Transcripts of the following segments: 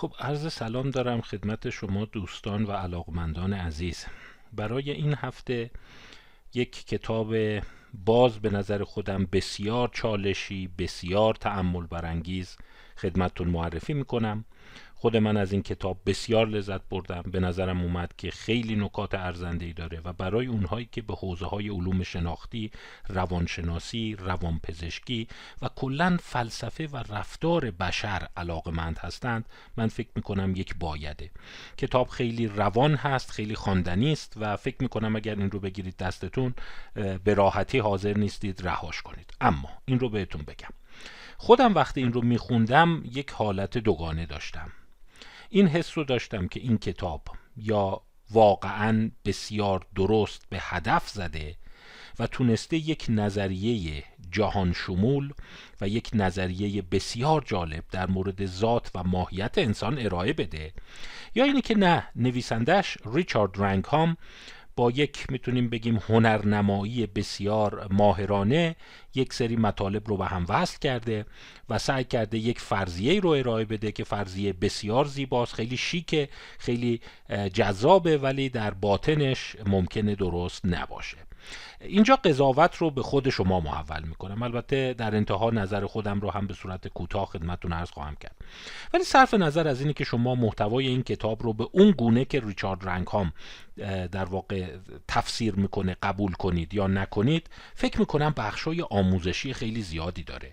خب عرض سلام دارم خدمت شما دوستان و علاقمندان عزیز. برای این هفته یک کتاب باز به نظر خودم بسیار چالشی بسیار تعمل برانگیز خدمتتون معرفی می‌کنم. خود من از این کتاب بسیار لذت بردم. به نظرم اومد که خیلی نکات ارزنده ای داره و برای اونهایی که به حوزه های علوم شناختی روانشناسی روانپزشکی و کلا فلسفه و رفتار بشر علاقمند هستند من فکر می‌کنم یک بایده. کتاب خیلی روان هست خیلی خواندنی است و فکر می‌کنم اگر این رو بگیرید دستتون به راحتی حاضر نیستید رهاش کنید. اما این رو بهتون بگم. خودم وقتی این رو میخوندم یک حالت دوگانه داشتم. این حس رو داشتم که این کتاب یا واقعا بسیار درست به هدف زده و تونسته یک نظریه جهان شمول و یک نظریه بسیار جالب در مورد ذات و ماهیت انسان ارائه بده. یا اینی که نه نویسندش ریچارد رنگهام با یک می‌تونیم بگیم هنرنمایی بسیار ماهرانه یک سری مطالب رو به هم وصل کرده و سعی کرده یک فرضیه رو ارائه بده که فرضیه بسیار زیباست خیلی شیکه خیلی جذابه ولی در باطنش ممکنه درست نباشه. اینجا قضاوت رو به خود شما محول می‌کنم. البته در انتها نظر خودم رو هم به صورت کوتاه خدمتتون عرض خواهم کرد. ولی صرف نظر از اینه که شما محتوای این کتاب رو به اون گونه که ریچارد رنگهام در واقع تفسیر می‌کنه قبول کنید یا نکنید فکر می‌کنم بخشای آموزشی خیلی زیادی داره.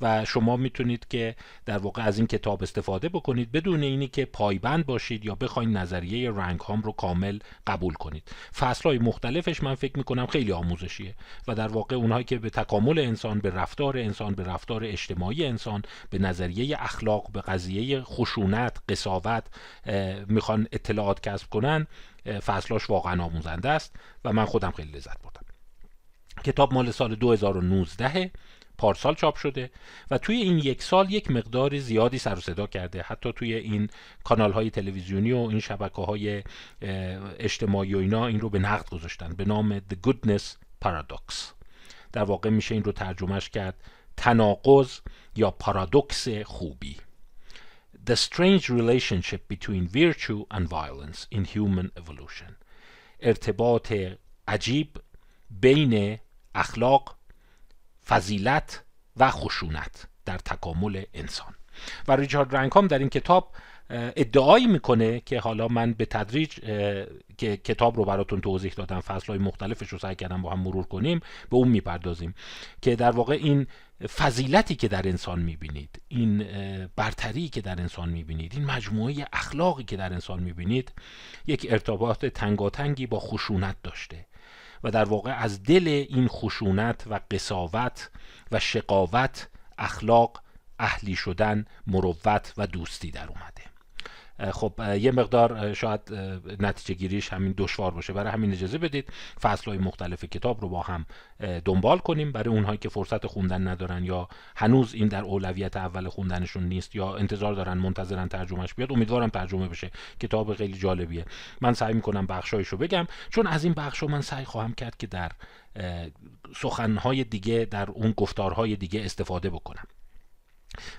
و شما می‌تونید که در واقع از این کتاب استفاده بکنید بدون اینی که پایبند باشید یا بخواید نظریه رنگهام رو کامل قبول کنید. فصلهای مختلفش من فکر می‌کنم خیلی آموزشیه و در واقع اونهایی که به تکامل انسان به رفتار انسان به رفتار اجتماعی انسان به نظریه اخلاق به قضیه خشونت قصاوت می‌خوان اطلاعات کسب کنن فصلاش واقعا آموزنده است و من خودم خیلی لذت بردم. کتاب مال سال 2019 پارسال چاپ شده و توی این یک سال یک مقدار زیادی سر و صدا کرده. حتی توی این کانال های تلویزیونی و این شبکه های اجتماعی و اینا این رو به نقد گذاشتن. به نام The Goodness Paradox. در واقع میشه این رو ترجمهش کرد تناقض یا پارادوکس خوبی. The strange relationship between virtue and violence in human evolution. ارتباط عجیب بین اخلاق فضیلت و خشونت در تکامل انسان. و ریچارد رنکام در این کتاب ادعایی می‌کنه که حالا من به تدریج که کتاب رو براتون توضیح دادم فصل های مختلفش رو سعی کردم با هم مرور کنیم به اون می‌پردازیم. که در واقع این فضیلتی که در انسان می‌بینید این برتری که در انسان می‌بینید این مجموعه اخلاقی که در انسان می‌بینید یک ارتباط تنگاتنگی با خشونت داشته. و در واقع از دل این خشونت و قصاوت و شقاوت اخلاق اهلی شدن مروت و دوستی در اومده. خب یه مقدار شاید نتیجه گیریش همین دشوار باشه. برای همین اجازه بدید فصل های مختلف کتاب رو با هم دنبال کنیم. برای اونهایی که فرصت خوندن ندارن یا هنوز این در اولویت اول خوندنشون نیست یا انتظار دارن منتظرن ترجمهش بیاد امیدوارم ترجمه بشه. کتاب خیلی جالبیه. من سعی می‌کنم بخشایشو بگم. چون از این بخش من سعی خواهم کرد که در سخنهای دیگه در اون گفتارهای دیگه استفاده بکنم.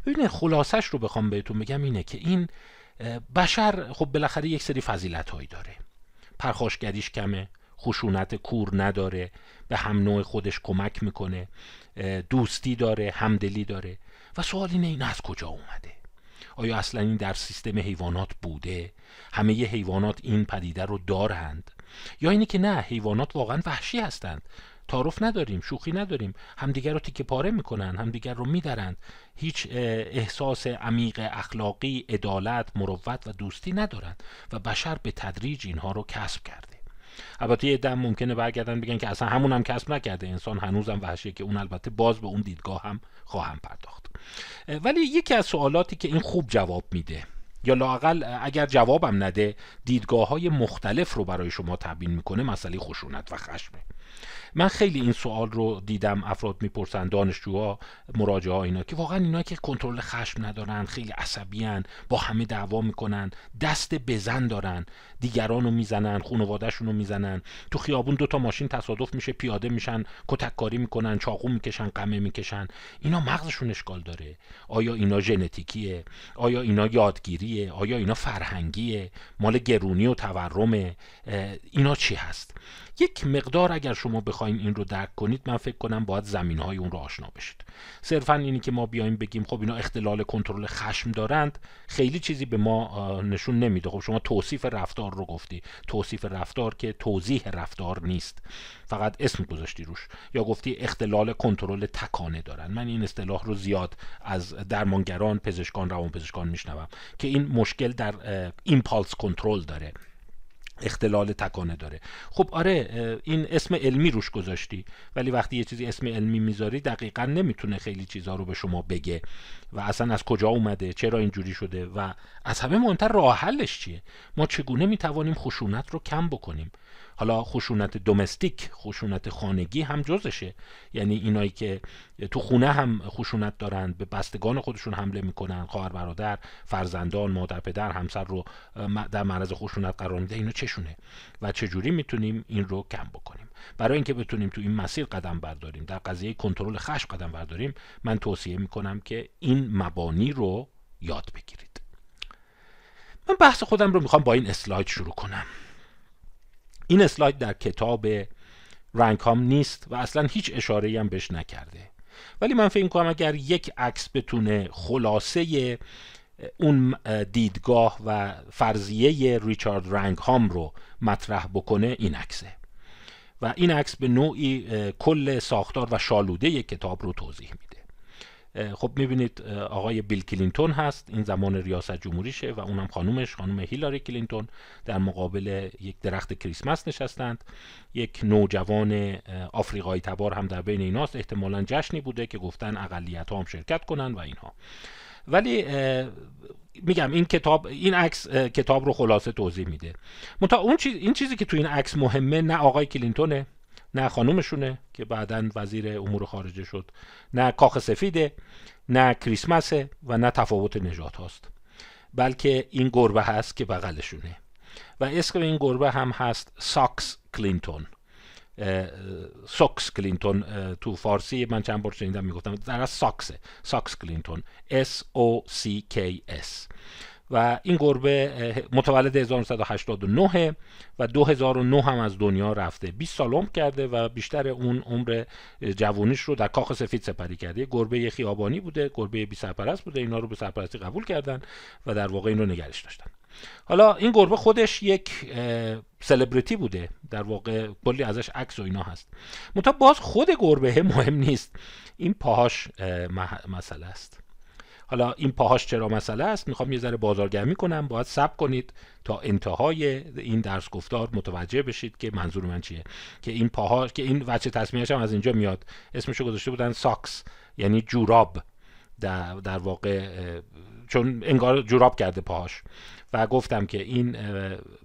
ببینید خلاصش رو بخوام بهتون بگم اینه که این بشر خب بالاخره یک سری فضیلت هایی داره. پرخاشگریش کمه خشونت کور نداره به هم نوع خودش کمک می‌کنه دوستی داره همدلی داره. و سوال اینه این از کجا اومده؟ آیا اصلا این در سیستم حیوانات بوده؟ همه حیوانات این پدیده رو دارند؟ یا اینه که نه حیوانات واقعا وحشی هستند. تعارف نداریم شوخی نداریم. همدیگر رو تیکه پاره می‌کنن همدیگر رو میدرند هیچ احساس عمیق اخلاقی عدالت مروت و دوستی ندارند و بشر به تدریج اینها رو کسب کرده. البته یه دم ممکنه برگردن بگن که اصلا همون هم کسب نکرده. انسان هنوزم وحشیه که اون البته باز به اون دیدگاه هم خواهم پرداخت. ولی یکی از سوالاتی که این خوب جواب میده یا لاقل اگر جوابم نده دیدگاه های مختلف رو برای شما تبیین می‌کنه مسئله خشونت و خشمه. من خیلی این سوال رو دیدم افراد می‌پرسن دانشجوها مراجعه ها اینا که واقعا اینا که کنترل خشم ندارن خیلی عصبیان با همه دعوا می‌کنن دست بزن دارن. دیگران رو می‌زنن خانوادهشون رو می‌زنن. تو خیابون دو تا ماشین تصادف میشه پیاده میشن کتک کاری می‌کنن چاقو می‌کشن قمه می‌کشن. اینا مغزشون اشکال داره. آیا اینا ژنتیکیه؟ آیا اینا یادگیریه؟ آیا اینا فرهنگیه؟ مال گرونی و تورمه. اینا چی هست؟ یک مقدار اگر شما بخواین این رو درک کنید من فکر کنم باید زمین های اون رو آشنا بشید. صرفا اینی که ما بیایم بگیم خب اینا اختلال کنترل خشم دارند خیلی چیزی به ما نشون نمیده. خب شما توصیف رفتار رو گفتی. توصیف رفتار که توضیح رفتار نیست. فقط اسم گذاشتی روش. یا گفتی اختلال کنترل تکانه دارن. من این اصطلاح رو زیاد از درمانگران پزشکان روانپزشکان میشنوم که این مشکل در ایمپالس کنترل داره. اختلال تکانه داره. خب آره این اسم علمی روش گذاشتی ولی وقتی یه چیزی اسم علمی می‌ذاری دقیقا نمی‌تونه خیلی چیزها رو به شما بگه. و اصلا از کجا اومده؟ چرا اینجوری شده؟ و از همه مهمتر راه حلش چیه؟ ما چگونه می‌توانیم خشونت رو کم بکنیم؟ حالا خشونت دومستیک خشونت خانگی هم جزشه. یعنی اینایی که تو خونه هم خشونت دارند به بستگان خودشون حمله می‌کنن خواهر برادر فرزندان مادر پدر همسر رو در معرض خشونت قرار میده. اینو چشونه؟ و چجوری می‌تونیم این رو کم بکنیم؟ برای اینکه بتونیم تو این مسیر قدم برداریم در قضیه کنترل خشم قدم برداریم من توصیه می‌کنم که این مبانی رو یاد بگیرید. من بحث خودم رو می‌خوام با این اسلاید شروع کنم. این اسلاید در کتاب رنکام نیست و اصلا هیچ اشاره هم بهش نکرده. ولی من فکر کنم اگر یک عکس بتونه خلاصه اون دیدگاه و فرضیه ریچارد رنگهام رو مطرح بکنه این عکسه. و این عکس به نوعی کل ساختار و شالوده کتاب رو توضیح میده. خب می‌بینید آقای بیل کلینتون هست این زمان ریاست جمهوریشه و اونم خانومش خانم هیلاری کلینتون در مقابل یک درخت کریسمس نشستند. یک نوجوان آفریقایی تبار هم در بین ایناست. احتمالا جشنی بوده که گفتن اقلیت ها هم شرکت کنن و اینها. ولی میگم این کتاب این عکس کتاب رو خلاصه توضیح میده. منتها اون چیز این چیزی که تو این عکس مهمه نه آقای کلینتونه نه خانومشونه که بعدا وزیر امور خارجه شد نه کاخ سفیده نه کریسمسه و نه تفاوت نژاد هاست. بلکه این گربه هست که بغلشونه. و اسم این گربه هم هست Socks کلینتون. Socks کلینتون تو فارسی من چند بار شنیدم می‌گفتم در از Socks ه. Socks کلینتون. S O C K S. و این گربه متولد 1989 و 2009 هم از دنیا رفته. 20 سال عمر کرده و بیشتر اون عمر جوانیش رو در کاخ سفید سپری کرده. گربه خیابانی بوده گربه بی سرپرست بوده. اینا رو به سرپرستی قبول کردن و در واقع این رو نگرش داشتن. حالا این گربه خودش یک سلبریتی بوده. در واقع کلی ازش عکس و اینا هست. منتها باز خود گربه مهم نیست. این پاهاش مسئله است. حالا این پاهاش چرا مسئله است؟ می‌خوام یه ذره بازارگرمی کنم. باید سب کنید تا انتهای این درس گفتار متوجه بشید که منظور من چیه. که این پاهاش که این وچه تصمیهش هم از اینجا میاد. اسمشو گذاشته بودن ساکس یعنی جوراب. در, در واقع چون انگار جوراب کرده پاهاش. و گفتم که این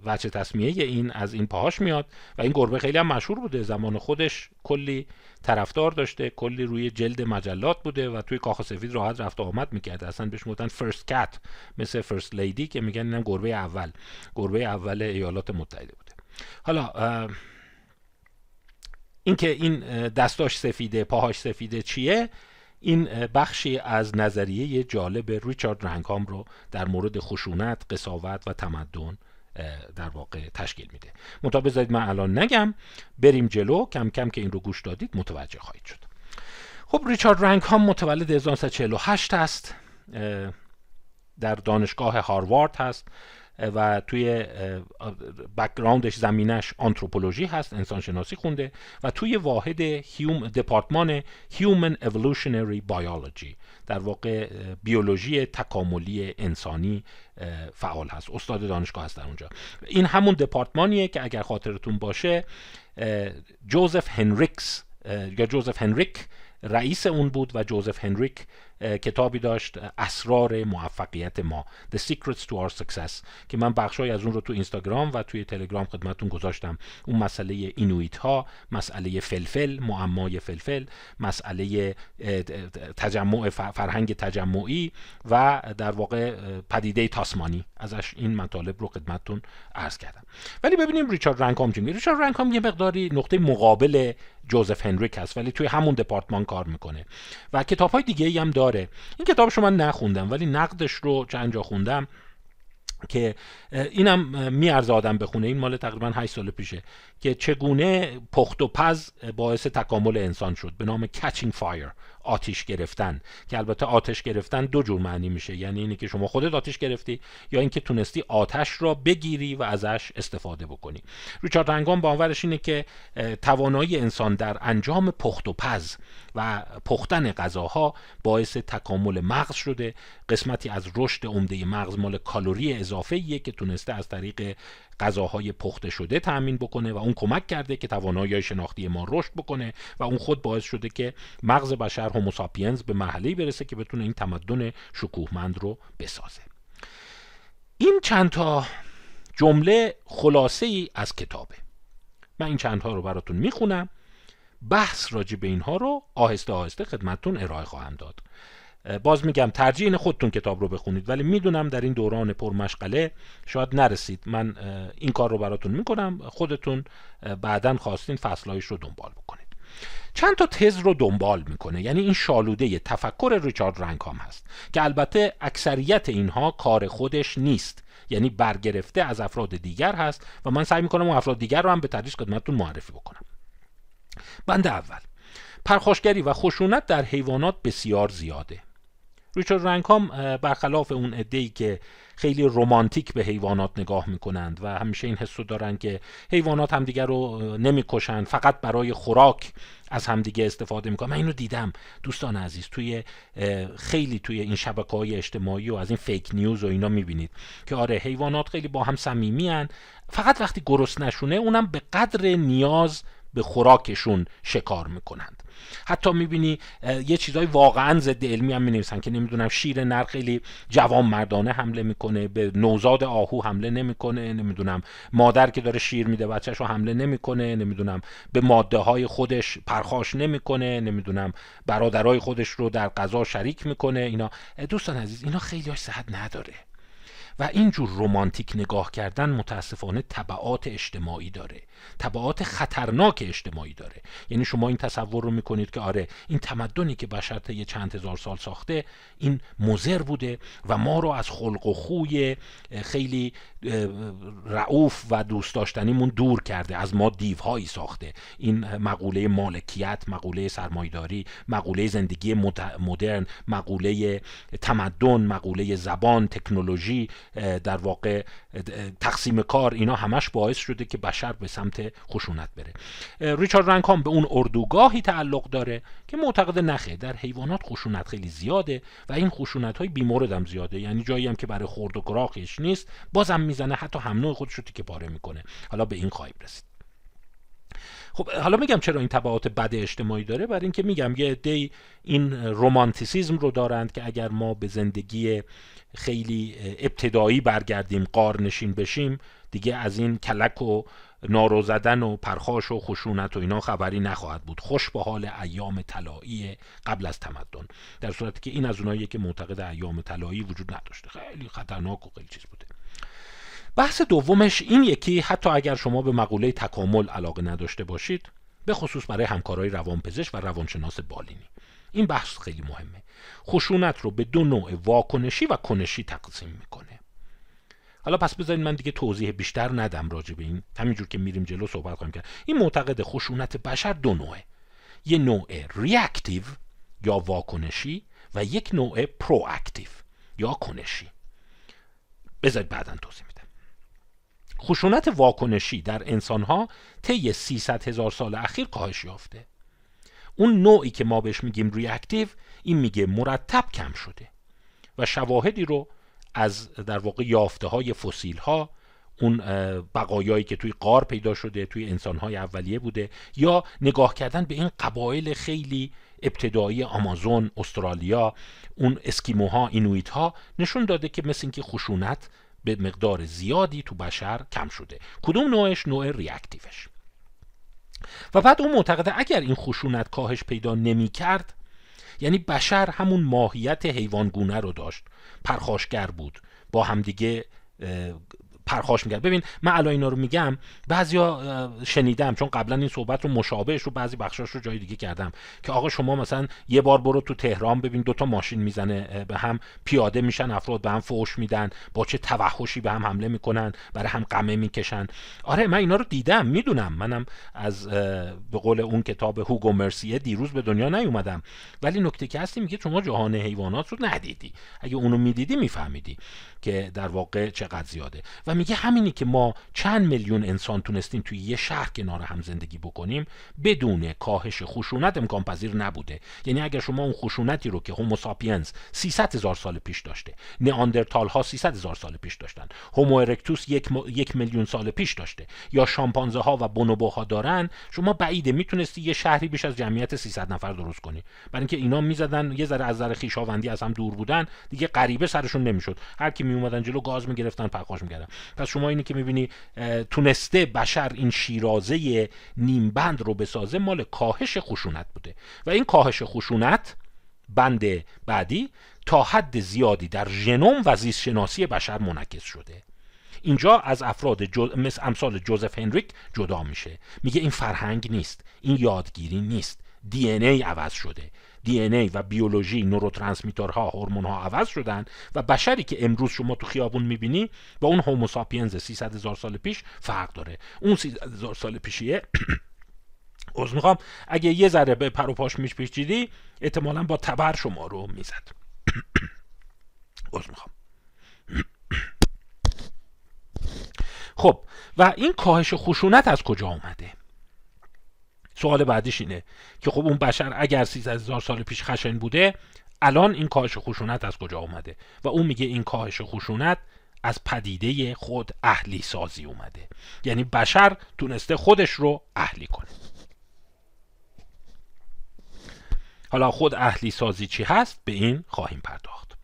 وچه تصمیه این از این پاهاش میاد و این گربه خیلی هم مشهور بوده. زمان خودش کلی طرفدار داشته کلی روی جلد مجلات بوده و توی کاخ سفید راحت رفت و آمد می‌کرده اصلا بهش می‌گفتن فرست کت مثل فرست لیدی که میگن اینم گربه اول. گربه اول ایالات متحده بوده. حالا اینکه این دستاش سفیده پاهاش سفیده چیه؟ این بخشی از نظریه جالب ریچارد رنگهام رو در مورد خشونت، قصاوت و تمدن در واقع تشکیل میده. منتها بذارید من الان نگم بریم جلو. کم کم که این رو گوش دادید متوجه خواهید شد. خب ریچارد رنگهم متولد 1948 است در دانشگاه هاروارد هست. و توی background ش زمینش anthropology هست انسانشناسی خونده و توی واحد هیوم دپارتمان Human Evolutionary Biology در واقع بیولوژی تکاملی انسانی فعال هست. استاد دانشگاه هست در اونجا. این همون دپارتمانیه که اگر خاطرتون باشه جوزف هنریکس یا جوزف هنریک رئیس اون بود و جوزف هنریک کتابی داشت اسرار موفقیت ما. The Secrets to Our Success که من بخشای از اون رو تو اینستاگرام و توی تلگرام خدمتتون گذاشتم. اون مسئله اینوئیت ها مسئله فلفل معمای فلفل مسئله تجمع فرهنگ تجمعی و در واقع پدیده تاسمانی. ازش این مطالب رو خدمتتون عرض کردم. ولی ببینیم ریچارد رنکام چی ریچارد رنکام یه مقداری نقطه مقابل جوزف هنریک هست ولی توی همون دپارتمان کار می‌کنه. و کتاب های دیگه هم داره. این کتابش رو من نخوندم ولی نقدش رو چند جا خوندم که اینم میارز آدم بخونه. این مال تقریبا 8 سال پیشه. که چگونه پخت و پز باعث تکامل انسان شد. به نام Catching Fire. آتیش گرفتن که البته آتش گرفتن دو جور معنی میشه. یعنی اینی که شما خودت آتیش گرفتی یا اینکه تونستی آتش را بگیری و ازش استفاده بکنی. ریچارد رنگان باورش اینه که توانایی انسان در انجام پخت و پز و پختن غذاها باعث تکامل مغز شده. قسمتی از رشد عمده مغز مال کالری اضافه که تونسته از طریق غذاهای پخته شده تأمین بکنه و اون کمک کرده که توانایی شناختی ما رشد بکنه و اون خود باعث شده که مغز بشر هوموساپینز به محلی برسه که بتونه این تمدن شکوهمند رو بسازه. این چند تا جمله خلاصه ای از کتابه. من این چندها رو براتون می‌خونم. بحث راجع به اینها رو آهسته آهسته خدمتتون ارائه خواهم داد. باز میگم ترجیح این خودتون کتاب رو بخونید. ولی می‌دونم در این دوران پرمشغله شاید نرسید. من این کار رو براتون می‌کنم. خودتون بعدا خواستین فصلهایش رو دنبال بکنید. چند تا تز رو دنبال می‌کنه. یعنی این شالوده تفکر ریچارد رنکام هست که البته اکثریت اینها کار خودش نیست. یعنی برگرفته از افراد دیگر هست و من سعی می‌کنم اون افراد دیگر رو هم به تدریج خدمتتون معرفی بکنم. بند اول پرخاشگری و خشونت در حیوانات بسیار زیاده. ریچارد رنکام برخلاف اون ای که خیلی رومانتیک به حیوانات نگاه می‌کنند و همیشه این حسو دارن که حیوانات همدیگه رو نمی‌کشند فقط برای خوراک از همدیگه استفاده می‌کنن. من اینو دیدم. دوستان عزیز توی خیلی توی این شبکه های اجتماعی و از این فیک نیوز و اینا می‌بینید که آره حیوانات خیلی با هم صمیمی فقط وقتی گرست نشونه اونم به قدر نیاز به خوراکشون شکار می‌کنند. حتی می‌بینی یه چیزای واقعا ضد علمی هم می‌نویسن که نمی‌دونم شیر نر خیلی جوان مردانه حمله می‌کنه به نوزاد آهو حمله نمی‌کنه نمی‌دونم. مادر که داره شیر میده بچهش رو حمله نمی‌کنه نمی‌دونم. به ماده های خودش پرخاش نمی‌کنه نمی‌دونم. برادرای خودش رو در غذا شریک می‌کنه اینا. دوستان عزیز اینا خیلی صحت نداره. و اینجور رومانتیک نگاه کردن متاسفانه طبعات اجتماعی داره. تبعات خطرناک اجتماعی داره. یعنی شما این تصور رو می‌کنید که آره این تمدنی که بشر طی چند هزار سال ساخته این مزر بوده و ما رو از خلق و خوی خیلی رعوف و دوست داشتنیمون دور کرده از ما دیوهایی ساخته. این مقوله مالکیت مقوله سرمایداری مقوله زندگی مدرن مقوله تمدن مقوله زبان تکنولوژی در واقع تقسیم کار اینا همش باعث شده که بشر به سمت خشونت بره. ریچارد رنکام به اون اردوگاهی تعلق داره که معتقد نخه در حیوانات خشونت خیلی زیاده و این خشونت های بیمورد هم زیاده. یعنی جایی هم که برای خورد و گراخش نیست بازم می‌زنه حتی هم نوع خودش رو تیکه پاره می‌کنه. حالا به این خواهیم رسید. خب حالا میگم چرا این تبعات بد اجتماعی داره؟ برای اینکه میگم یه عده این رومانتیسیزم رو دارند که اگر ما به زندگی خیلی ابتدایی برگردیم قارنشین بشیم دیگه از این کلک و نارو زدن و پرخاش و خشونت و اینا خبری نخواهد بود. خوش به حال ایام طلایی قبل از تمدن. در صورتی که این از اوناییه که معتقد ایام طلایی وجود نداشته. خیلی خطرناک و خیلی چیز بوده. بحث دومش این یکی حتی اگر شما به مقوله تکامل علاقه نداشته باشید به خصوص برای همکارای روانپزشک و روانشناس بالینی. این بحث خیلی مهمه. خشونت رو به دو نوع واکنشی و کنشی تقسیم می‌کنه. حالا پس بذارید من دیگه توضیح بیشتر ندم راجع به این. همینجور که میریم جلو صحبت خواهیم کرد. این معتقده خشونت بشر دو نوعه. یه نوع reactive یا واکنشی و یک نوع proactive یا کنشی. بذارید بعدا توضیح میدم. خشونت واکنشی در انسانها طی 300 هزار سال اخیر کاهش یافته. اون نوعی که ما بهش میگیم reactive این میگه مرتب کم شده. و شواهدی رو از در واقع یافته های فسیل ها اون بقایایی که توی قار پیدا شده توی انسان های اولیه بوده یا نگاه کردن به این قبایل خیلی ابتدایی آمازون استرالیا اون اسکیموها اینویت ها نشون داده که مثل اینکه خشونت به مقدار زیادی تو بشر کم شده. کدوم نوعش؟ نوع ریاکتیوش و بعد اون معتقده اگر این خشونت کاهش پیدا نمی کرد یعنی بشر همون ماهیت حیوانگونه رو داشت پرخاشگر بود با همدیگه پرخاش می‌کرد. ببین من الان اینا رو میگم بعضیا شنیدم چون قبلا این صحبت رو مشابهش رو بعضی بخشاش رو جای دیگه کردم که آقا شما مثلا یه بار برو تو تهران ببین دوتا ماشین می‌زنه به هم پیاده میشن افراد به هم فوش میدن با چه توحشی به هم حمله می‌کنن برای هم قمه می‌کشن. آره من اینا رو دیدم می‌دونم. منم از به قول اون کتاب هوگو مرسیه دیروز به دنیا نیومدم. ولی نکته که هستی میگه شما جهان حیوانات رو ندیدی. اگه اونو می‌دیدی میفهمیدی که در واقع چقدر زیاده. و میگه همینی که ما چند میلیون انسان تونستیم توی یه شهر کنار هم زندگی بکنیم بدون کاهش خشونت امکان پذیر نبوده. یعنی اگر شما اون خشونتی رو که هوموساپینز 300 هزار سال پیش داشته نئاندرتال ها 300 هزار سال پیش داشتن هومو ارکتوس یک, یک میلیون سال پیش داشته یا شامپانزه ها و بونوبوها دارن شما بعیده می‌تونستی یه شهری بیش از جمعیت 300 نفر درست کنی. برای اینکه اینا می‌زدن یه ذره از ذره خیشاوندی از هم دور بودن دیگه غریبه سرشون نمی‌شد. هر کی می اومدن جلو گاز می‌گرفتن پرخاش می‌کردن. پس شما اینی که می‌بینی تونسته بشر این شیرازه نیمبند رو بسازه مال کاهش خشونت بوده. و این کاهش خشونت بند بعدی تا حد زیادی در ژنوم و زیست شناسی بشر منعکس شده. اینجا از افراد مثل امثال جوزف هنریک جدا میشه. میگه این فرهنگ نیست این یادگیری نیست. دی ای عوض شده. دی ای و بیولوژی نوروترانسمیترها هورمون ها عوض شدن و بشری که امروز شما تو خیابون می‌بینی با اون هوموساپینز 300 هزار سال پیش فرق داره. اون 300 هزار سال پیشیه از می‌خوام اگه یه ذره به پر و پاش میش پیچیدی احتمالا با تبر شما رو می‌زد. از می‌خوام. خب و این کاهش خشونت از کجا آمده سوال بعدیش اینه که خب اون بشر اگر 300 هزار سال پیش خشن بوده الان این کاهش خشونت از کجا اومده؟ و اون میگه این کاهش خشونت از پدیده خود اهلی سازی اومده. یعنی بشر تونسته خودش رو اهلی کنه. حالا خود اهلی سازی چی هست؟ به این خواهیم پرداخت.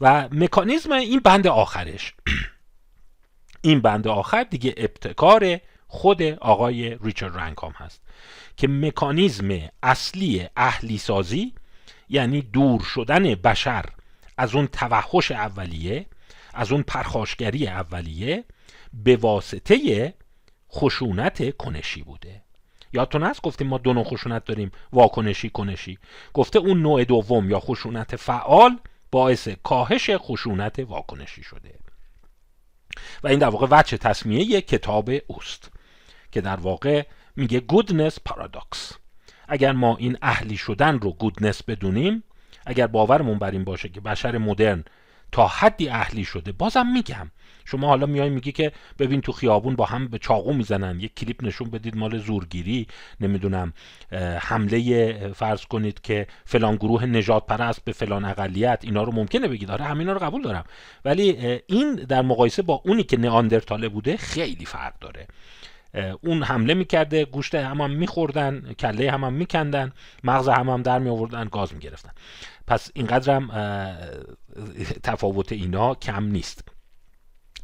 و مکانیزم این بند آخرش این بند آخر دیگه ابتکار خود آقای ریچارد رنکام هست که مکانیزم اصلی اهلی سازی یعنی دور شدن بشر از اون توحش اولیه از اون پرخاشگری اولیه به واسطه خشونت کنشی بوده. یادتون هست؟ گفتیم ما دو نوع خشونت داریم. واکنشی کنشی. گفته اون نوع دوم یا خشونت فعال باعث کاهش خشونت واکنشی شده. و این در واقع وجه تصمیه کتاب اوست. که در واقع میگه گودنس پارادوکس اگر ما این اهلی شدن رو گودنس بدونیم اگر باورمون بر این باشه که بشر مدرن تا حدی اهلی شده بازم میگم. شما حالا میای میگی که ببین تو خیابون با هم به چاقو می‌زنن یک کلیپ نشون بدید مال زورگیری نمی‌دونم حمله فرض کنید که فلان گروه نجات پرست به فلان اقلیت اینا رو ممکنه بگید. آره همینا رو قبول دارم. ولی این در مقایسه با اونی که نئاندرتاله بوده خیلی فرق داره. اون حمله می‌کرده گوشت هم, هم میخوردن کله هم, هم میکندن مغز هم هم در میآوردن گاز می‌گرفتن. پس اینقدر هم تفاوت اینا کم نیست.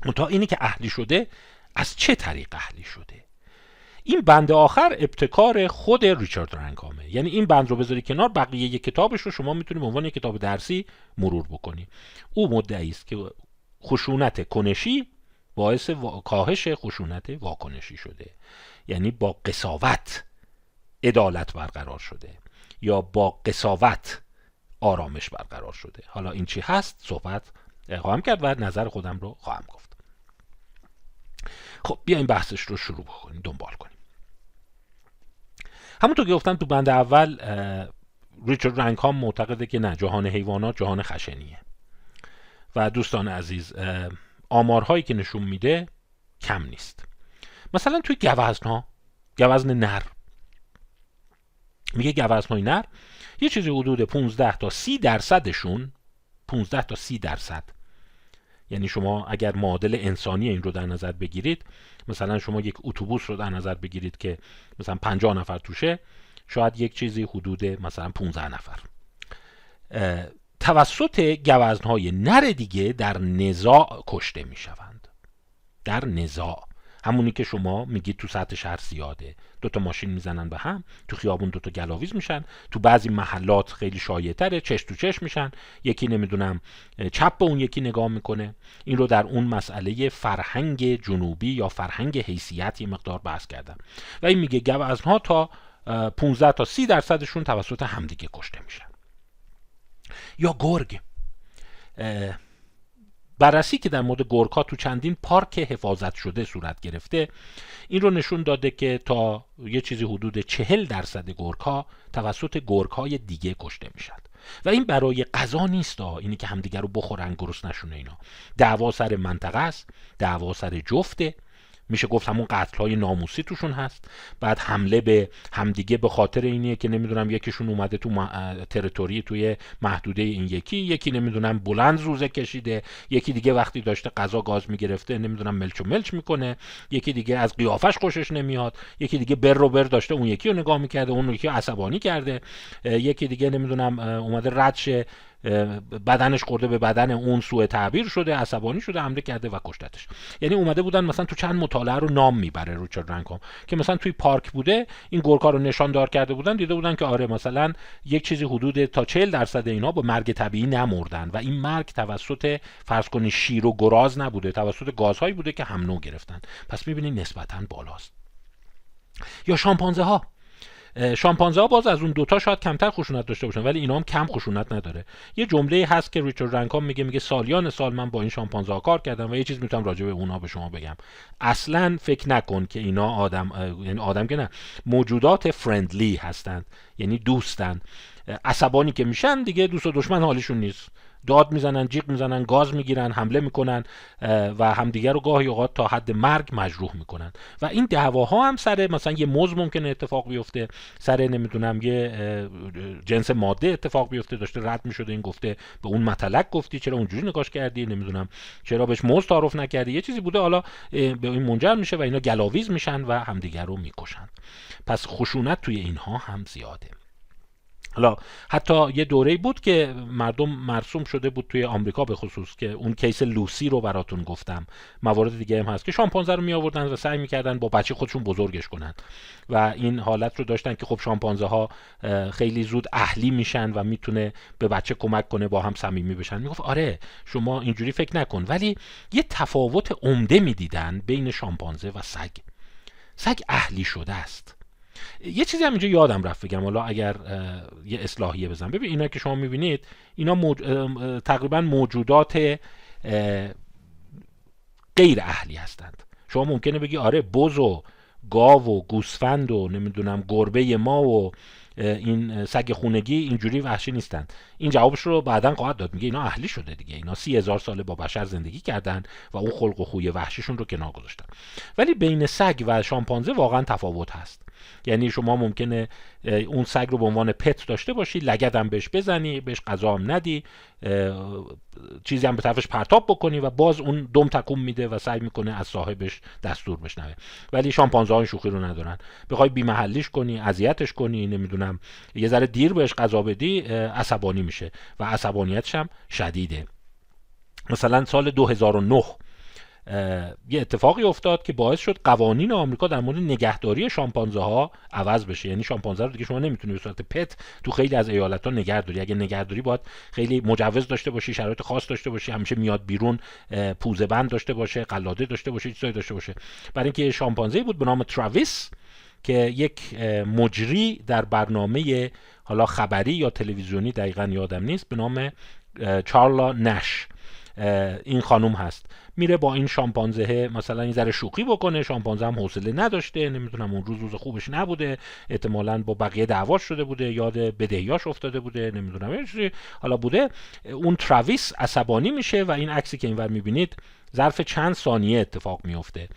منتها اینی که اهلی شده از چه طریق اهلی شده؟ این بند آخر ابتکار خود ریچارد رنگامه. یعنی این بند رو بذاری کنار بقیه یک کتابش رو شما می‌تونید به عنوان کتاب درسی مرور بکنی. او مدعی است که خشونت کنشی باعث کاهش خشونت واکنشی شده. یعنی با قصاوت عدالت برقرار شده. یا با قصاوت آرامش برقرار شده. حالا این چی هست؟ صحبت خواهم کرد و نظر خودم رو خواهم گفت. خب بیایم بحثش رو شروع بکنیم دنبال کنیم. همونطور که گفتم تو بند اول ریچارد رنگهام معتقده که نه جهان حیوانات جهان خشنیه. و دوستان عزیز آمارهایی که نشون میده کم نیست. مثلا توی گوزن ها گوزن نر. میگه گوزن های نر یه چیزی حدود 15 تا 30 درصدشون 15 تا 30 درصد. یعنی شما اگر معادل انسانی این رو در نظر بگیرید مثلا شما یک اتوبوس رو در نظر بگیرید که مثلا 50 نفر توشه شاید یک چیزی حدود مثلا 15 نفر. توسط گوزنهای نر دیگه در نزاع کشته می شوند در نزاع. همونی که شما میگید تو سطح شهر زیاده. دوتا ماشین می‌زنن به هم تو خیابون دوتا گلاویز میشن تو بعضی محلات خیلی شایع تره چش تو چش میشن. یکی نمی‌دونم چپ به اون یکی نگاه می‌کنه. این رو در اون مسئله فرهنگ جنوبی یا فرهنگ حیثیت یه مقدار بحث کردم. و این میگه گوزنها تا 15 تا 30 درصدشون توسط همدیگه کشته میشن. یا گرگ. بررسی که در مورد گورکا تو چندین پارک حفاظت شده صورت گرفته این رو نشون داده که تا یه چیزی حدود چهل درصد گورکا توسط گورکای دیگه کشته می‌شد. و این برای غذا نیست اینی که همدیگر رو بخورن گرس نشونه اینا. دعوا سر منطقه است دعوا سر جفته. میشه گفت همون قتل های ناموسی توشون هست. بعد حمله به همدیگه به خاطر اینیه که نمی‌دونم یکیشون اومده تو تریتوری توی محدوده این یکی یکی نمی‌دونم بلند روزه کشیده یکی دیگه وقتی داشته غذا گاز می‌گرفته نمی‌دونم ملچ و ملچ می‌کنه یکی دیگه از قیافش خوشش نمیاد یکی دیگه بر رو بر داشته اون یکی رو نگاه می‌کرده اون یکی عصبانی کرده یکی دیگه نمی‌دونم اومده ردش بدنش خورده به بدن اون سوء تعبیر شده عصبانی شده حمله کرده و کشتتش. یعنی اومده بودن مثلا تو چند مطالعه رو نام می‌بره روچارد رنکام که مثلا توی پارک بوده این گورکا رو نشان دار کرده بودن دیده بودن که آره مثلا یک چیزی حدود تا 40 درصد اینا با مرگ طبیعی نمردن و این مرگ توسط فرض کنید شیر و گراز نبوده توسط گازهایی بوده که هم نو گرفتن. پس می‌بینید نسبتا بالاست. یا شامپانزه ها شامپانزه ها باز از اون دوتا شاید کمتر خشونت داشته باشن ولی اینا هم کم خشونت نداره. یه جمله هست که ریچارد رنکام میگه میگه سالیان سال من با این شامپانزه ها کار کردم و یه چیز می‌تونم راجع به اونا به شما بگم. اصلا فکر نکن که اینا آدم یعنی آدم که نه موجودات فرندلی هستند یعنی دوستن. عصبانی که میشن دیگه دوست و دشمن حالیشون نیست. داد می‌زنن جیغ می‌زنن گاز می‌گیرن حمله می‌کنن و همدیگر رو گاهی اوقات تا حد مرگ مجروح می‌کنن. و این دعواها هم سر مثلا یه موز ممکنه اتفاق بیفته سر نمی‌دونم یه جنس ماده اتفاق بیفته داشته رد می‌شده این گفته به اون متلک گفتی چرا اونجوری نگاش کردی؟ نمی‌دونم. چرا بهش موز تعارف نکردی؟ یه چیزی بوده حالا به این منجر میشه و اینا گلاویز میشن و همدیگر رو می‌کشن. پس خشونت توی اینها هم زیاده. حالا حتی یه دوره بود که مردم مرسوم شده بود توی آمریکا به خصوص که اون کیس لوسی رو براتون گفتم. موارد دیگه هم هست که شامپانزه رو می آوردن و سعی می‌کردن با بچه خودشون بزرگش کنن. و این حالت رو داشتن که خب شامپانزه ها خیلی زود اهلی میشن و می‌تونه به بچه کمک کنه با هم صمیمی بشن. می‌گفت آره شما اینجوری فکر نکن. ولی یه تفاوت عمده می‌دیدن بین شامپانزه و سگ. سگ اهلی شده است. یه چیزی هم اینجا یادم رفت بگم. حالا اگر یه اصلاحیه بزنم. ببین اینا که شما می‌بینید اینا موج... تقریبا موجودات غیر اهلی هستند. شما ممکنه بگی آره بز و گاو و گوسفند و نمی‌دونم گربه ما و این سگ خونگی اینجوری وحشی نیستند این جوابش رو بعدا خواهد داد. میگه اینا اهلی شده دیگه. اینا سی هزار ساله با بشر زندگی کردن و اون خلق و خوی وحشیشون رو کنار گذاشتن. ولی بین سگ و شامپانزه واقعا تفاوت هست. یعنی شما ممکنه اون سگ رو به عنوان پت داشته باشی لگدم بهش بزنی بهش غذا هم ندی چیزی هم به طرفش پرتاب بکنی و باز اون دم تکون میده و سعی می‌کنه از صاحبش دستور بشنوه. ولی شامپانزه ها شوخی رو ندارن. بخوای بی محلیش کنی اذیتش کنی نمی‌دونم یه ذره دیر بهش غذا بدی عصبانی میشه و عصبانیتش هم شدیده. مثلا سال 2009 یه اتفاقی افتاد که باعث شد قوانین آمریکا در مورد نگهداری شامپانزه ها عوض بشه. یعنی شامپانزه رو دیگه شما نمی‌تونی به صورت پت تو خیلی از ایالت ها نگهداری. اگه نگهداری باید خیلی مجوز داشته باشی شرایط خاص داشته باشی همیشه میاد بیرون پوزه بند داشته باشه قلاده داشته باشه چیزایی داشته باشه. برای اینکه شامپانزه بود به نام تراویس که یک مجری در برنامه حالا خبری یا تلویزیونی دقیقا یادم نیست به نام چارلا نش. این خانوم هست. میره با این شامپانزه مثلا این ذره شوخی بکنه. شامپانزه هم حوصله نداشته. نمی‌دونم اون روز روز خوبش نبوده. احتمالا با بقیه دعواش شده بوده. یاد بدهیاش افتاده بوده. نمی‌دونم حالا بوده. اون تراویس عصبانی میشه و این عکسی که اینور می‌بینید ظرف چند ثانیه اتفاق میفته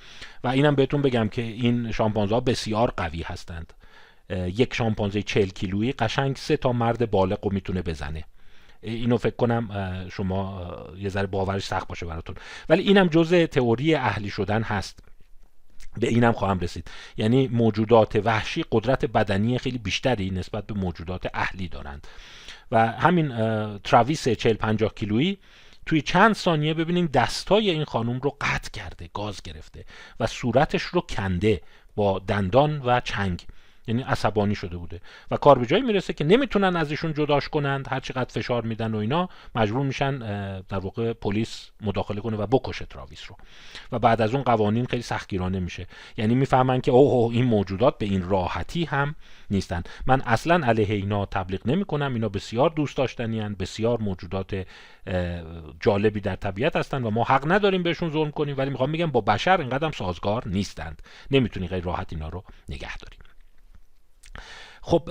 و اینم بهتون بگم که این شامپانزه بسیار قوی هستند. یک شامپانزه 40 کیلویی قشنگ سه تا مرد بالغ رو می‌تونه بزنه. اینو فکر کنم شما یه ذره باورش سخت باشه براتون. ولی اینم جزء تئوری اهلی شدن هست. به اینم خواهم رسید. یعنی موجودات وحشی قدرت بدنی خیلی بیشتری نسبت به موجودات اهلی دارند. و همین تراویس 40 50 کیلویی توی چند ثانیه ببینید دستای این خانم رو قطع کرده گاز گرفته و صورتش رو کنده با دندان و چنگ. یعنی عصبانی شده بوده. و کار به جایی می‌رسه که نمی‌تونن از ایشون جداش کنند هر چقدر فشار میدن و اینا مجبور میشن در واقع پلیس مداخله کنه و بکشه تراویس رو. و بعد از اون قوانین خیلی سختگیرانه میشه. یعنی می‌فهمن که اوه این موجودات به این راحتی هم نیستن. من اصلا علیه اینا تبلیغ نمی کنم اینا بسیار دوست داشتنی بسیار موجودات جالبی در طبیعت هستن و ما حق نداریم بهشون ظلم کنیم. ولی می‌خوام میگم با بشر اینقدر سازگار نیستند. نمی‌تونی غیر راحت اینا رو نگه داریم خب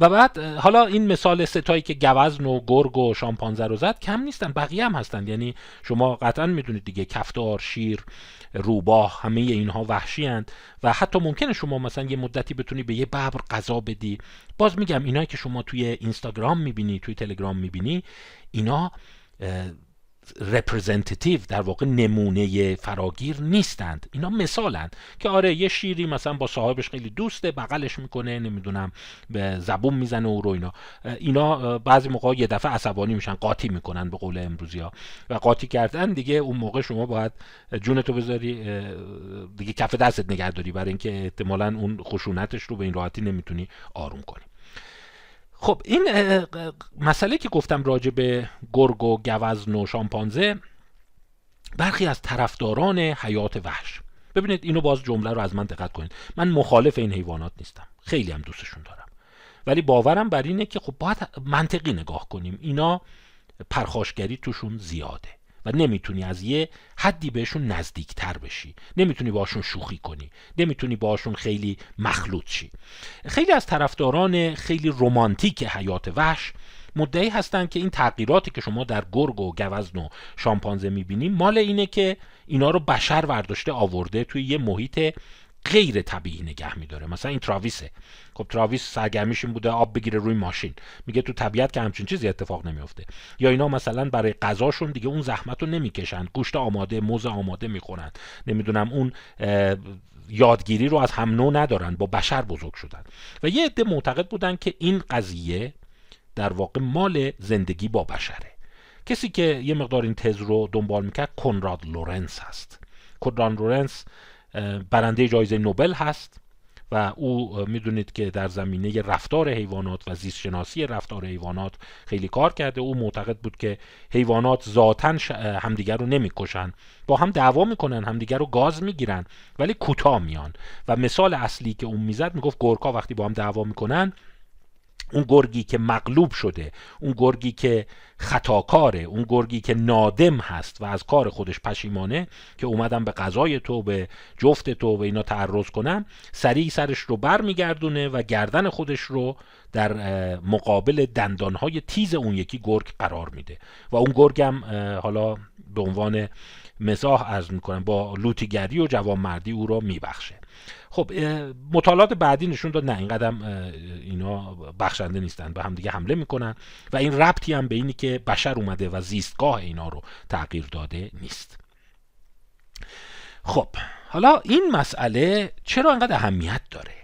و بعد حالا این مثال ستایی که گوزن و گرگ و شامپانزه رو زد کم نیستن بقیه هم هستند یعنی شما قطعا می‌دونید دیگه کفتار شیر روباه همه اینها وحشی هند و حتی ممکنه شما مثلا یه مدتی بتونی به یه ببر غذا بدی. باز میگم اینایی که شما توی اینستاگرام می‌بینی توی تلگرام می‌بینی اینا رپرزنتیتیو در واقع نمونه فراگیر نیستند. اینا مثالند که آره یه شیری مثلا با صاحبش خیلی دوسته بغلش می‌کنه نمی‌دونم به زبون می‌زنه او رو اینا. اینا بعضی موقع یه دفعه عصبانی میشن قاطی می‌کنن به قول امروزی ها. و قاطی کردن دیگه اون موقع شما باید جونتو بذاری دیگه کف دستت نگهداری برای اینکه احتمالا اون خشونتش رو به این راحتی نمی‌تونی آروم کنی. خب این مسئله که گفتم راجع به گرگ و گوزن و شامپانزه برخی از طرفداران حیات وحش. ببینید اینو باز جمله رو از من دقت کنید. من مخالف این حیوانات نیستم. خیلی هم دوستشون دارم. ولی باورم بر اینه که خب باید منطقی نگاه کنیم. اینا پرخاشگری توشون زیاده. و نمی‌تونی از یه حدی بهشون نزدیکتر بشی. نمی‌تونی باشون شوخی کنی. نمی‌تونی باشون خیلی مخلوط شی. خیلی از طرفداران خیلی رمانتیک حیات وحش مدعی هستند که این تغییراتی که شما در گرگ و گوزن و شامپانزه می‌بینیم مال اینه که اینا رو بشر ورداشته آورده توی یه محیط غیر طبیعی نگه میداره. مثلا این تراویسه. خب تراویس سرگرمیش این بوده آب بگیره روی ماشین. میگه تو طبیعت که همچین چیزی اتفاق نمیفته یا اینا مثلا برای غذاشون دیگه اون زحمت رو نمی‌کشن. گوشت آماده موز آماده می‌خورن. نمی‌دونم اون یادگیری رو از هم نو ندارن با بشر بزرگ شدن. و یه عده معتقد بودن که این قضیه در واقع مال زندگی با بشره. کسی که یه مقدار این تز رو دنبال می‌کرد کنراد لورنس هست. کنراد لورنس برنده جایزه نوبل هست و او می‌دونید که در زمینه رفتار حیوانات و زیست شناسی رفتار حیوانات خیلی کار کرده. او معتقد بود که حیوانات ذاتا همدیگر رو نمی‌کشن. با هم دعوا می‌کنن همدیگر رو گاز می‌گیرن ولی کوتاه میان. و مثال اصلی که اون می‌زد می‌گفت گورکا وقتی با هم دعوا می‌کنن اون گرگی که مغلوب شده اون گرگی که خطاکاره اون گرگی که نادم هست و از کار خودش پشیمانه که اومدن به غذای تو به جفت تو و اینا تعرض کنن سریع سرش رو بر میگردونه و گردن خودش رو در مقابل دندانهای تیز اون یکی گرگ قرار میده. و اون گرگ هم حالا به عنوان مزاح از می‌کنن با لوتیگری و جوانمردی او رو میبخشه. خب مطالعات بعدی نشون داد نه این قدم اینا بخشنده نیستن به هم دیگه حمله می‌کنن و این ربطی هم به اینی که بشر اومده و زیستگاه اینا رو تغییر داده نیست. خب حالا این مسئله چرا انقدر اهمیت داره؟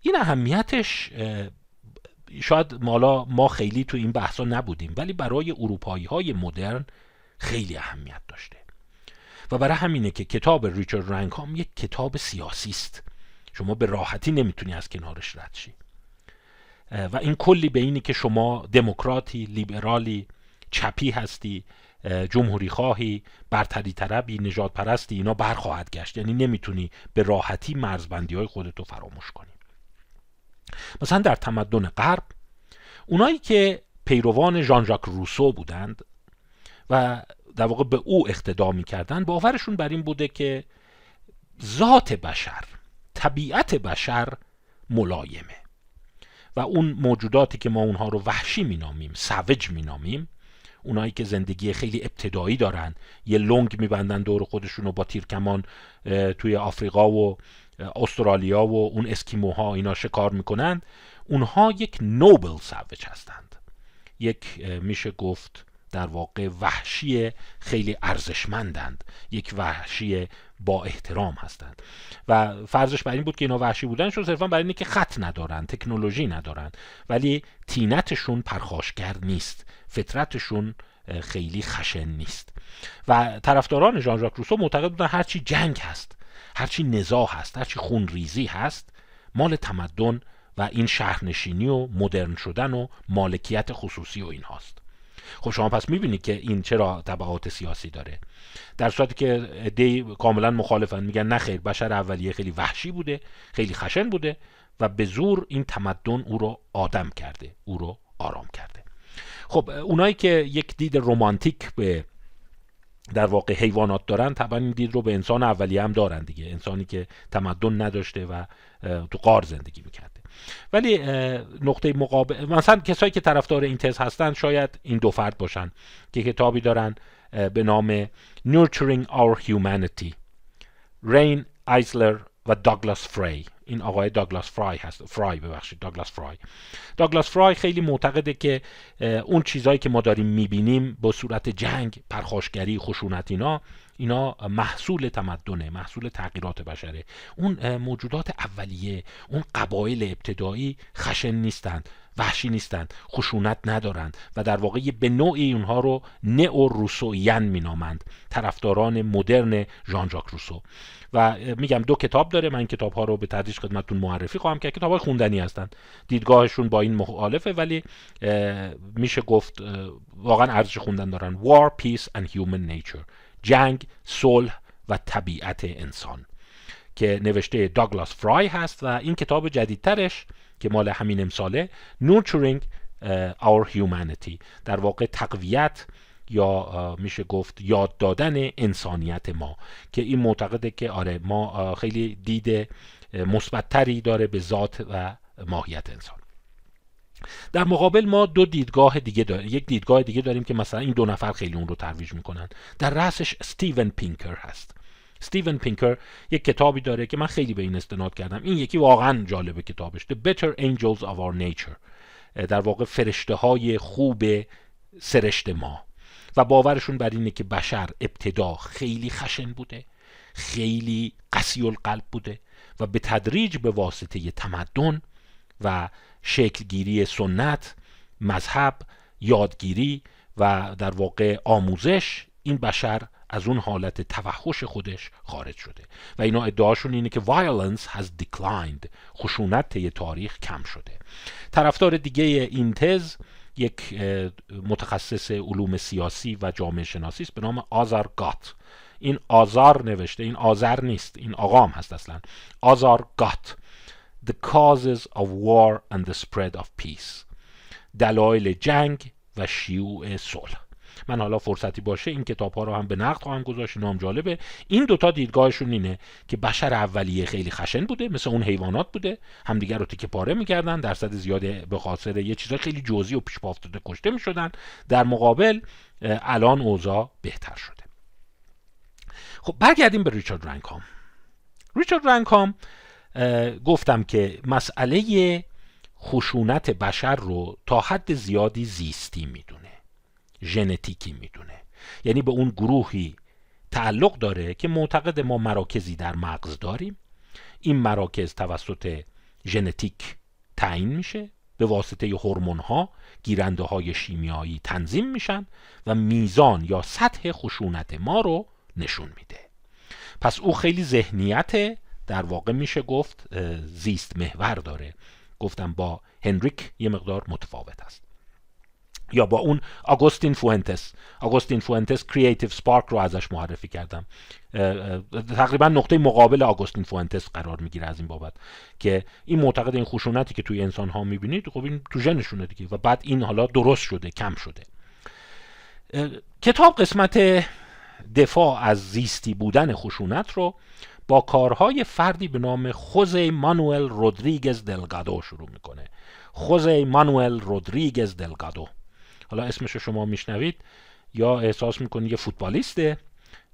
این اهمیتش شاید مالا ما خیلی تو این بحثا نبودیم ولی برای اروپایی های مدرن خیلی اهمیت داشته. و برای همینه که کتاب ریچارد رنگهام یک کتاب سیاسی است. شما به راحتی نمی‌تونی از کنارش رد شی. و این کلی به اینی که شما دموکراتی لیبرالی چپی هستی جمهوری خواهی برتری طربی نجات پرستی اینا برخواهد گشت. یعنی نمی‌تونی به راحتی مرزبندی های خودتو فراموش کنی. مثلا در تمدن غرب اونایی که پیروان ژان ژاک روسو بودند و در واقع به او اقتدا می‌کردن. باورشون بر این بوده که ذات بشر طبیعت بشر ملایمه. و اون موجوداتی که ما اونها رو وحشی مینامیم سوج مینامیم اونایی که زندگی خیلی ابتدایی دارن یه لنگ میبندن دور خودشون رو با تیرکمان توی آفریقا و استرالیا و اون اسکیموها اینا شکار می‌کنن. اونها یک نوبل سوج هستند. یک میشه گفت در واقع وحشی خیلی ارزشمندند. یک وحشی با احترام هستند. و فرضش بر این بود که اینا وحشی بودنشون صرفا برای اینه که خط ندارن تکنولوژی ندارن. ولی تینتشون پرخاشگر نیست. فطرتشون خیلی خشن نیست. و طرفداران ژان ژاک روسو معتقد بودن هرچی جنگ هست هرچی نزاع هست هرچی خونریزی هست مال تمدن و این شهرنشینی و مدرن شدن و مالکیت خصوصی و این هاست خب شما پس می‌بینید که این چرا طبعات سیاسی داره؟ در صورتی که دی کاملا مخالفن میگن نه خیر بشر اولیه خیلی وحشی بوده خیلی خشن بوده و به زور این تمدن او رو آدم کرده او رو آرام کرده. خب اونایی که یک دید رومانتیک به در واقع حیوانات دارن طبعا این دید رو به انسان اولیه هم دارن دیگه. انسانی که تمدن نداشته و تو قار زندگی می‌کرده. ولی نقطه مقابل مثلا کسایی که طرفدار این تز هستن شاید این دو فرد باشن که کتابی دارن به نام Nurturing Our Humanity رین ایزلر و داگلاس فری این آقای داگلاس فرای هست. فرای ببخشید داگلاس فرای داگلاس فرای خیلی معتقده که اون چیزهایی که ما داریم می‌بینیم با صورت جنگ پرخاشگری خشونت اینا اینا محصول تمدنه محصول تغییرات بشره. اون موجودات اولیه اون قبایل ابتدایی خشن نیستند وحشی نیستند خشونت ندارند و در واقع به نوعی اونها رو نئو روسوین مینامند طرفداران مدرن ژان ژاک روسو. و میگم دو کتاب داره من کتاب ها رو به تدریج خدمتتون معرفی خواهم کرد. کتاب های خوندنی هستند. دیدگاهشون با این مخالفه ولی میشه گفت واقعا ارزش خوندن دارن. War, Peace and Human Nature. جنگ، صلح و طبیعت انسان. که نوشته داگلاس فرای هست و این کتاب جدیدترش که مال همین امساله Nurturing Our Humanity. در واقع تقویت یا میشه گفت یاد دادن انسانیت ما. که این معتقده که آره ما خیلی دید مثبتتری داره به ذات و ماهیت انسان. در مقابل ما دو دیدگاه دیگه داریم. یک دیدگاه دیگه داریم که مثلا این دو نفر خیلی اون رو ترویج می‌کنن. در رأسش استیون پینکر هست. استیون پینکر یک کتابی داره که من خیلی به این استناد کردم. این یکی واقعا جالبه کتابش. The Better Angels of Our Nature. در واقع فرشته های خوب سرشت ما. و باورشون بر اینه که بشر ابتدا خیلی خشن بوده خیلی قسی القلب بوده و به تدریج به واسطه تمدن و شکلگیری سنت مذهب یادگیری و در واقع آموزش این بشر از اون حالت توحش خودش خارج شده. و اینا ادعاشون اینه که violence has declined خشونت طی تاریخ کم شده. طرفدار دیگه این تز یک متخصص علوم سیاسی و جامعه شناسی است به نام آزار گات. این آزار نوشته این آزر نیست این آقام هست اصلا. آزار گات. The causes of war and the spread of peace. دلایل جنگ و شیوع صلح. من حالا فرصتی باشه این کتاب ها رو هم به نقد خواهم گذاشت نام جالبه. این دوتا دیدگاهشون اینه که بشر اولیه خیلی خشن بوده مثل اون حیوانات بوده. همدیگر رو تیکه پاره می‌کردن درصد زیاده به خاطر یه چیزای خیلی جزئی و پیش افتاده کشته می‌شدن. در مقابل الان اوضاع بهتر شده. خب برگردیم به ریچارد رنکام. ریچارد رنکام گفتم که مسئله خشونت بشر رو تا حد زیادی زیستی می‌دونه ژنتیکی می‌دونه. یعنی به اون گروهی تعلق داره که معتقد ما مراکزی در مغز داریم. این مراکز توسط ژنتیک تعیین میشه به واسطه هورمون ها گیرنده های شیمیایی تنظیم میشن و میزان یا سطح خشونت ما رو نشون میده. پس او خیلی ذهنیت در واقع میشه گفت زیست محور داره. گفتم با هنریک یه مقدار متفاوت است. یا با اون آگوستین فوئنتس. آگوستین فوئنتس Creative Spark رو ازش معرفی کردم. تقریبا نقطه مقابل آگوستین فوئنتس قرار می‌گیره از این بابت که این معتقده این خشونتی که توی انسان ها می‌بینید خب این تو ژنشونه دیگه و بعد این حالا درست شده کم شده. کتاب قسمت دفاع از زیستی بودن خشونت رو با کارهای فردی به نام خوزه مانوئل رودریگز دلگادو شروع می‌کنه. خوزه مانوئل رودریگز دلگادو. حالا اسمش رو شما میشنوید یا احساس می‌کنید یه فوتبالیسته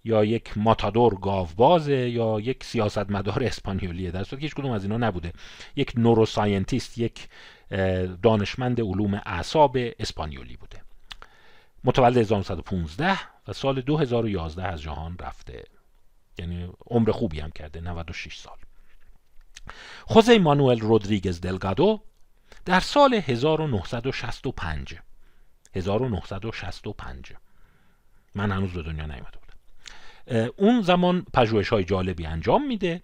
یا یک ماتادور گاوبازه یا یک سیاستمدار اسپانیولیه در صورتی که هیچ کدوم از اینا نبوده. یک نوروساینتیست یک دانشمند علوم اعصاب اسپانیولی بوده. متولد 1915 و سال 2011 از جهان رفته. یعنی عمر خوبی هم کرده 96 سال. خوزه مانوئل رودریگز دلگادو در سال 1965 1965 من هنوز به دنیا نیامده بودم. اون زمان پژوهش های جالبی انجام میده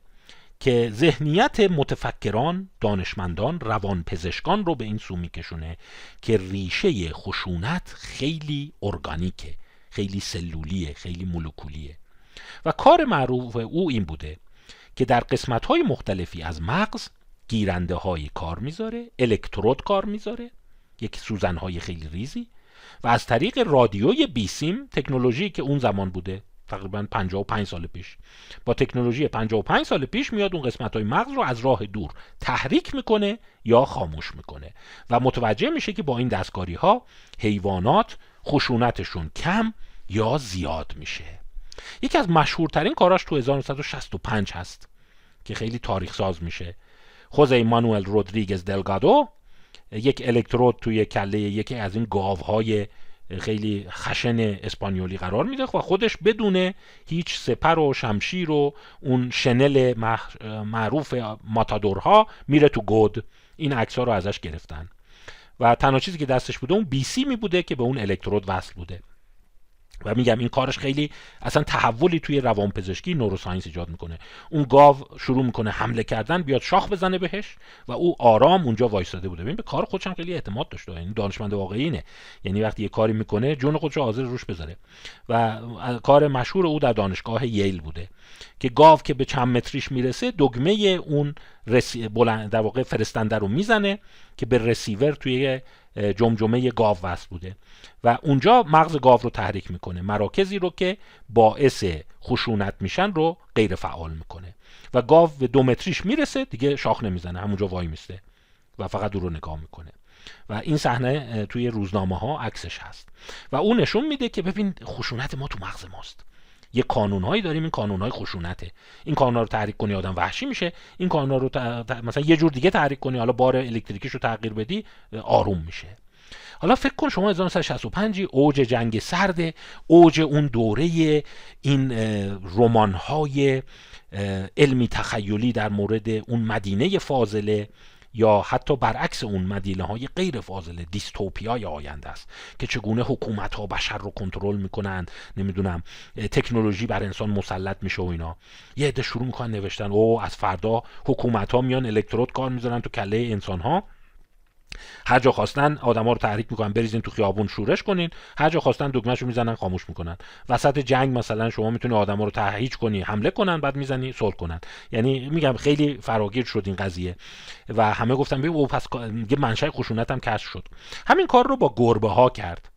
که ذهنیت متفکران دانشمندان روانپزشکان رو به این سو میکشونه که ریشه خشونت خیلی ارگانیکه خیلی سلولیه خیلی مولکولیه. و کار معروف او این بوده که در قسمت های مختلفی از مغز گیرنده های کار می‌ذاره الکترود کار می‌ذاره یک سوزن های خیلی ریزی و از طریق رادیوی بیسیم تکنولوژی که اون زمان بوده تقریبا 55 سال پیش با تکنولوژی 55 سال پیش میاد اون قسمت های مغز رو از راه دور تحریک می‌کنه یا خاموش می‌کنه و متوجه میشه که با این دستکاری ها حیوانات خشونتشون کم یا زیاد میشه. یکی از مشهورترین کاراش تو 1965 هست که خیلی تاریخ ساز میشه. خوزه مانوئل رودریگز دلگادو یک الکترود توی کله یکی از این گاوهای خیلی خشن اسپانیولی قرار میده و خودش بدون هیچ سپر و شمشیر و اون شنل معروف ماتادورها میره تو گود. این عکس ها رو ازش گرفتن. و تنها چیزی که دستش بوده اون بی سی می بوده که به اون الکترود وصل بوده. و میگم این کارش خیلی اصلا تحولی توی روانپزشکی نوروساینس ایجاد می‌کنه. اون گاو شروع می‌کنه حمله کردن بیاد شاخ بزنه بهش و او آرام اونجا وایساده بوده. ببین به کار خودش هم خیلی اعتماد داشته. یعنی دانشمند واقعی اینه. یعنی وقتی یه کاری می‌کنه جون خودش حاضر روش بذاره. و کار مشهور او در دانشگاه ییل بوده که گاو که به چند متریش می‌رسه دگمه اون رسی... بلند در واقع فرستنده رو می‌زنه که به رسیور توی جمجمه گاو وصل بوده. و اونجا مغز گاو رو تحریک می‌کنه. مراکزی رو که باعث خشونت میشن رو غیر فعال می‌کنه. و گاو به دو متریش می‌رسه دیگه شاخ نمی‌زنه همونجا وای میسته و فقط دور رو نگاه می‌کنه. و این صحنه توی روزنامه ها عکسش هست. و اون نشون میده که ببین خشونت ما تو مغز ماست. یه قانونهایی داریم این قانونهای خشونته. این قانون رو تحریک کنی آدم وحشی میشه. این قانون رو مثلا یه جور دیگه تحریک کنی حالا بار الکتریکیش رو تغییر بدی آروم میشه. حالا فکر کن شما 1965 اوج جنگ سرد اوج اون دوره این رمان های علمی تخیلی در مورد اون مدینه فاضله. یا حتی برعکس اون مدینه های غیر فاضله دیستوپیای آینده است که چگونه حکومت ها بشر رو کنترل می‌کنن نمی‌دونم تکنولوژی بر انسان مسلط میشه و اینا. یه عده شروع می‌کنن نوشتن او از فردا حکومت ها میان الکترود کار می‌ذارن تو کله انسان ها هر جا خواستن آدما رو تحریک می‌کنن بریزین تو خیابون شورش کنین. هر جا خواستن دکمهشو می‌زنن خاموش می‌کنن. وسط جنگ مثلا شما می‌تونی آدما رو تهیج کنی حمله کنن بعد می‌زنی صلح کنن. یعنی میگم خیلی فراگیر شد این قضیه. و همه گفتن ببین او پس یه منشأ خشونت هم کشف شد. همین کار رو با گربه ها کرد.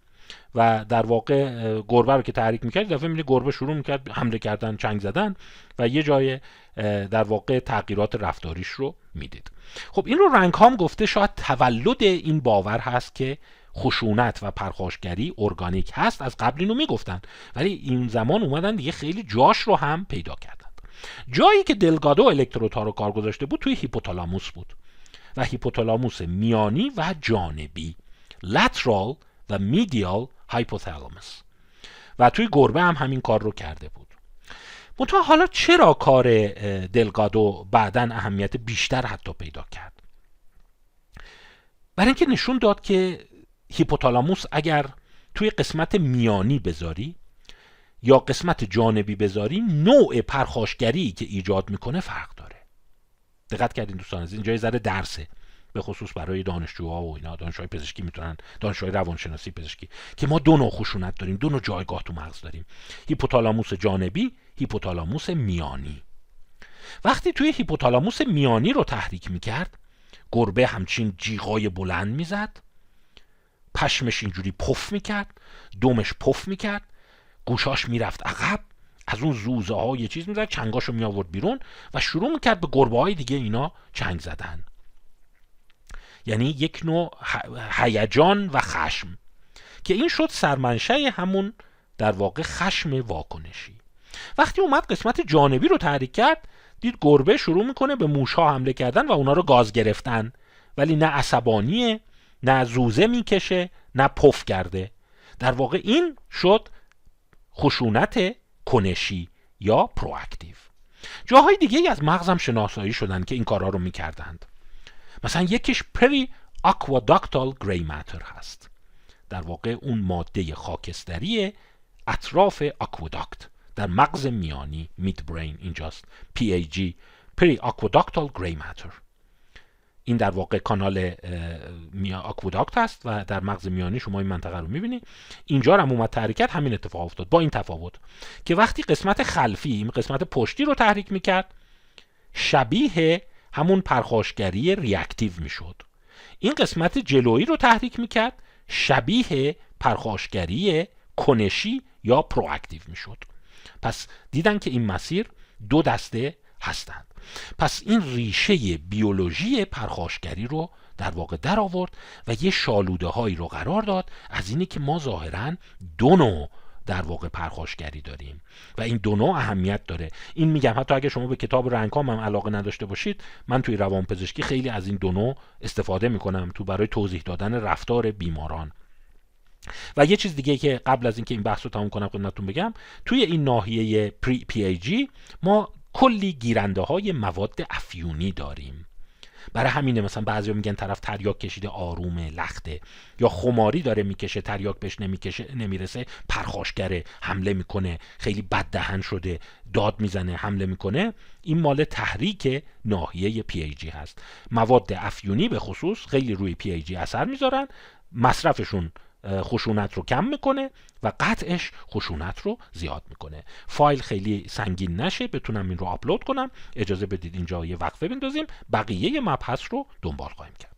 و در واقع گربه رو که تحریک می‌کرد دفعه می‌بینی گربه شروع می‌کرد حمله کردن چنگ زدن. و یه جای در واقع تغییرات رفتاریش رو می‌دید. خب این رو رنگ هام گفته شاید تولد این باور هست که خشونت و پرخاشگری ارگانیک هست از قبل اینو می‌گفتن. ولی این زمان اومدن دیگه خیلی جاش رو هم پیدا کردند جایی که دلگادو الکتروتا رو کار گذاشته بود توی هیپوتالاموس بود. و هیپوتالاموس میانی و جانبی لترال و میدیال هایپوتالاموس و توی گربه هم همین کار رو کرده بود. منتها حالا چرا کار دلگادو بعدا اهمیت بیشتر حتی پیدا کرد؟ برای اینکه نشون داد که هیپوتالاموس اگر توی قسمت میانی بذاری یا قسمت جانبی بذاری نوع پرخاشگری که ایجاد می‌کنه فرق داره. دقت کردین دوستان از اینجا ذره درسه به خصوص برای دانشجوها و اینا دانشجوهای پزشکی می‌تونن دانشجوهای روانشناسی پزشکی که ما دو نوع خشونت داریم دو نوع جایگاه تو مغز داریم. هیپوتالاموس جانبی هیپوتالاموس میانی. وقتی توی هیپوتالاموس میانی رو تحریک می‌کرد گربه همچین جیغای بلند می‌زد پشمش اینجوری پف می‌کرد دومش پف می‌کرد گوشاش می‌رفت عقب از اون زوزه های چیز می‌زد چنگاشو می آورد بیرون و شروع می‌کرد به گربه های دیگه اینا چنگ زدن. یعنی یک نوع هیجان و خشم که این شد سرمنشه همون در واقع خشم واکنشی. وقتی اومد قسمت جانبی رو تحریک کرد دید گربه شروع می‌کنه به موشها حمله کردن و اونا رو گاز گرفتن. ولی نه عصبانیه نه زوزه می‌کشه نه پف کرده. در واقع این شد خشونت کنشی یا پرواکتیو. جاهای دیگه از مغزم شناسایی شدن که این کارها رو می‌کردند. مثلا یکیش پری اکواداکتال گری ماتر هست. در واقع اون ماده خاکستری اطراف aqueduct. در مغز میانی midbrain اینجاست. PAG periaqueductal gray matter این در واقع کانال aqueduct هست و در مغز میانی شما این منطقه رو می‌بینید اینجا هم اومد تحریک کرد همین اتفاق افتاد با این تفاوت که وقتی قسمت خلفی این قسمت پشتی رو تحریک می‌کرد شبیه همون پرخاشگری reactive می‌شد. این قسمت جلویی رو تحریک می‌کرد شبیه پرخاشگری کنشی یا پرواکتیو می‌شد. پس دیدن که این مسیر دو دسته هستند. پس این ریشه بیولوژی پرخاشگری رو در واقع در آورد و یه شالوده هایی رو قرار داد. از اینه که ما ظاهرا دو نوع در واقع پرخاشگری داریم و این دو نوع اهمیت داره. این میگم حتی اگه شما به کتاب رنگام هم علاقه نداشته باشید من توی روانپزشکی خیلی از این دو نوع استفاده می‌کنم تو برای توضیح دادن رفتار بیماران. و یه چیز دیگه که قبل از اینکه این بحث رو تموم کنم خدمتتون بگم توی این ناحیه پی, پی ای جی ما کلی گیرنده های مواد افیونی داریم. برای همینه مثلا بعضی میگن طرف تریاک کشیده آرومه لخته یا خماری داره می‌کشه تریاک بهش نمی‌کشه نمی‌رسه پرخاشگره حمله می‌کنه خیلی بد دهن شده داد می‌زنه حمله می‌کنه. این مال تحریک ناحیه PAG هست. مواد افیونی به خصوص خیلی روی PAG اثر می‌ذارن مصرفشون خشونت رو کم می‌کنه و قطعش خشونت رو زیاد می‌کنه. فایل خیلی سنگین نشه بتونم این رو آپلود کنم. اجازه بدید اینجا یه وقفه بندازیم. بقیه مبحث رو دنبال خواهیم کرد.